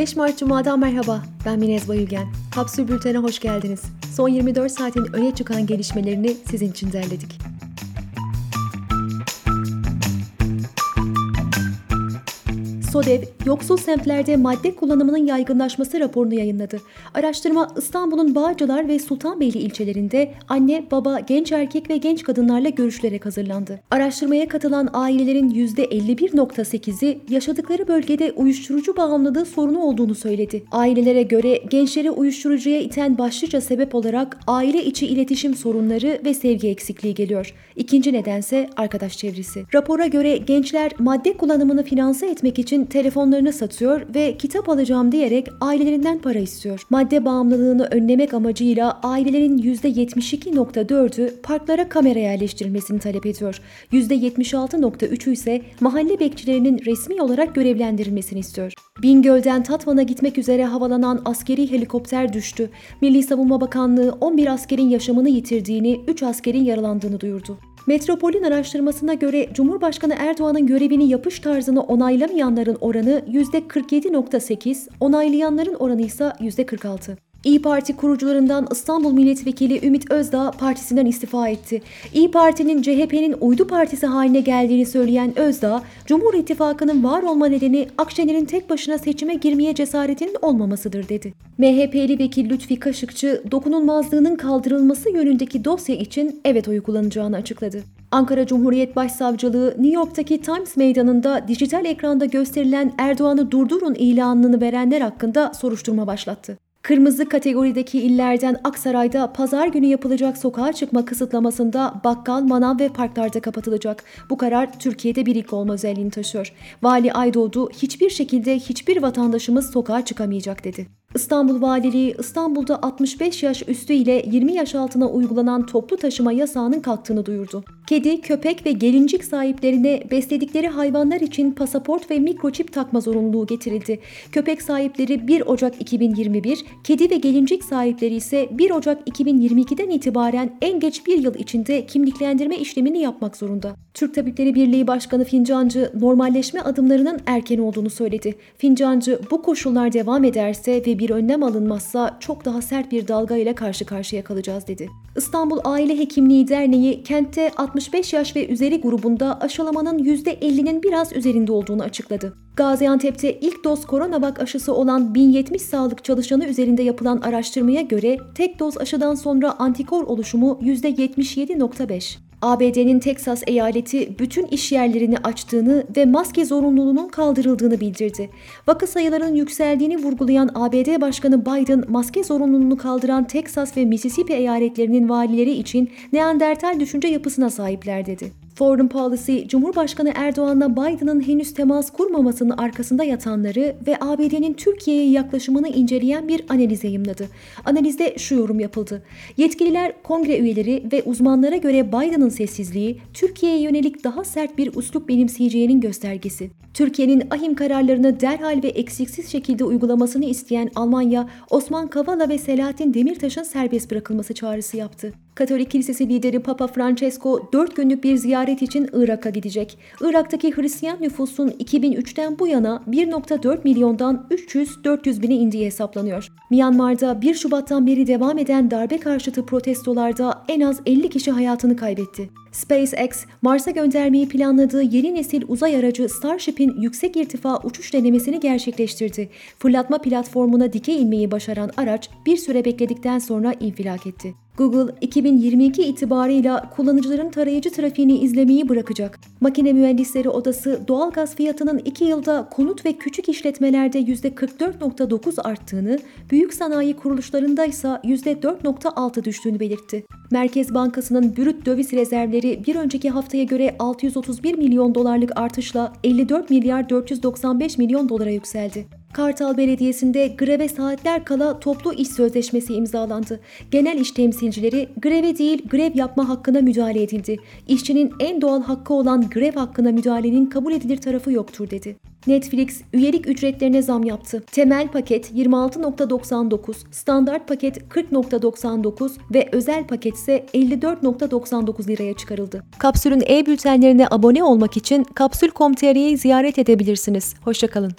5 Mart Cuma'dan merhaba. Ben Minez Bayülgen. Kapsül Bülten'e hoş geldiniz. Son 24 saatin öne çıkan gelişmelerini sizin için derledik. SODEV, yoksul semtlerde madde kullanımının yaygınlaşması raporunu yayınladı. Araştırma İstanbul'un Bağcılar ve Sultanbeyli ilçelerinde anne, baba, genç erkek ve genç kadınlarla görüşlerek hazırlandı. Araştırmaya katılan ailelerin %51.8'i yaşadıkları bölgede uyuşturucu bağımlılığı sorunu olduğunu söyledi. Ailelere göre gençleri uyuşturucuya iten başlıca sebep olarak aile içi iletişim sorunları ve sevgi eksikliği geliyor. İkinci nedense arkadaş çevresi. Rapora göre gençler madde kullanımını finanse etmek için için telefonlarını satıyor ve kitap alacağım diyerek ailelerinden para istiyor. Madde bağımlılığını önlemek amacıyla ailelerin %72.4'ü parklara kamera yerleştirilmesini talep ediyor. %76.3'ü ise mahalle bekçilerinin resmi olarak görevlendirilmesini istiyor. Bingöl'den Tatvan'a gitmek üzere havalanan askeri helikopter düştü. Milli Savunma Bakanlığı 11 askerin yaşamını yitirdiğini, 3 askerin yaralandığını duyurdu. Metropol'ün araştırmasına göre Cumhurbaşkanı Erdoğan'ın görevini yapış tarzını onaylamayanların oranı %47.8, onaylayanların oranı ise %46. İyi Parti kurucularından İstanbul Milletvekili Ümit Özdağ partisinden istifa etti. İyi Parti'nin CHP'nin uydu partisi haline geldiğini söyleyen Özdağ, Cumhur İttifakı'nın var olma nedeni Akşener'in tek başına seçime girmeye cesaretinin olmamasıdır dedi. MHP'li vekil Lütfi Kaşıkçı, dokunulmazlığının kaldırılması yönündeki dosya için evet oyu kullanacağını açıkladı. Ankara Cumhuriyet Başsavcılığı New York'taki Times Meydanı'nda dijital ekranda gösterilen Erdoğan'ı durdurun ilanını verenler hakkında soruşturma başlattı. Kırmızı kategorideki illerden Aksaray'da pazar günü yapılacak sokağa çıkma kısıtlamasında bakkal, manav ve parklarda kapatılacak. Bu karar Türkiye'de bir ilk olma özelliğini taşıyor. Vali Aydoğdu hiçbir şekilde hiçbir vatandaşımız sokağa çıkamayacak dedi. İstanbul Valiliği İstanbul'da 65 yaş üstü ile 20 yaş altına uygulanan toplu taşıma yasağının kalktığını duyurdu. Kedi, köpek ve gelincik sahiplerine besledikleri hayvanlar için pasaport ve mikroçip takma zorunluluğu getirildi. Köpek sahipleri 1 Ocak 2021, kedi ve gelincik sahipleri ise 1 Ocak 2022'den itibaren en geç bir yıl içinde kimliklendirme işlemini yapmak zorunda. Türk Tabipleri Birliği Başkanı Fincancı normalleşme adımlarının erken olduğunu söyledi. Fincancı bu koşullar devam ederse ve bir önlem alınmazsa çok daha sert bir dalga ile karşı karşıya kalacağız dedi. İstanbul Aile Hekimliği Derneği kentte 65 yaş ve üzeri grubunda aşılamanın %50'nin biraz üzerinde olduğunu açıkladı. Gaziantep'te ilk doz koronavak aşısı olan 1070 sağlık çalışanı üzerinde yapılan araştırmaya göre tek doz aşıdan sonra antikor oluşumu %77.5. ABD'nin Teksas eyaleti bütün iş yerlerini açtığını ve maske zorunluluğunun kaldırıldığını bildirdi. Vaka sayılarının yükseldiğini vurgulayan ABD Başkanı Biden, maske zorunluluğunu kaldıran Teksas ve Mississippi eyaletlerinin valileri için Neandertal düşünce yapısına sahipler dedi. Foreign Policy, Cumhurbaşkanı Erdoğan'la Biden'ın henüz temas kurmamasının arkasında yatanları ve ABD'nin Türkiye'ye yaklaşımını inceleyen bir analiz yayımladı. Analizde şu yorum yapıldı. Yetkililer, kongre üyeleri ve uzmanlara göre Biden'ın sessizliği, Türkiye'ye yönelik daha sert bir uslup benimseyeceğinin göstergesi. Türkiye'nin ahim kararlarını derhal ve eksiksiz şekilde uygulamasını isteyen Almanya, Osman Kavala ve Selahattin Demirtaş'ın serbest bırakılması çağrısı yaptı. Katolik Kilisesi lideri Papa Francesco 4 günlük bir ziyaret için Irak'a gidecek. Irak'taki Hristiyan nüfusun 2003'ten bu yana 1.4 milyondan 300-400 bine indiği hesaplanıyor. Myanmar'da 1 Şubat'tan beri devam eden darbe karşıtı protestolarda en az 50 kişi hayatını kaybetti. SpaceX, Mars'a göndermeyi planladığı yeni nesil uzay aracı Starship'in yüksek irtifa uçuş denemesini gerçekleştirdi. Fırlatma platformuna dikey inmeyi başaran araç bir süre bekledikten sonra infilak etti. Google 2022 itibarıyla kullanıcıların tarayıcı trafiğini izlemeyi bırakacak. Makine Mühendisleri Odası doğal gaz fiyatının 2 yılda konut ve küçük işletmelerde %44.9 arttığını, büyük sanayi kuruluşlarında ise %4.6 düştüğünü belirtti. Merkez Bankası'nın brüt döviz rezervleri bir önceki haftaya göre 631 milyon dolarlık artışla 54 milyar 495 milyon dolara yükseldi. Kartal Belediyesi'nde greve saatler kala toplu iş sözleşmesi imzalandı. Genel iş temsilcileri greve değil grev yapma hakkına müdahale edildi. İşçinin en doğal hakkı olan grev hakkına müdahalenin kabul edilir tarafı yoktur dedi. Netflix üyelik ücretlerine zam yaptı. Temel paket 26.99, standart paket 40.99 ve özel paket ise 54.99 liraya çıkarıldı. Kapsül'ün e-bültenlerine abone olmak için kapsül.com.tr'yi ziyaret edebilirsiniz. Hoşçakalın.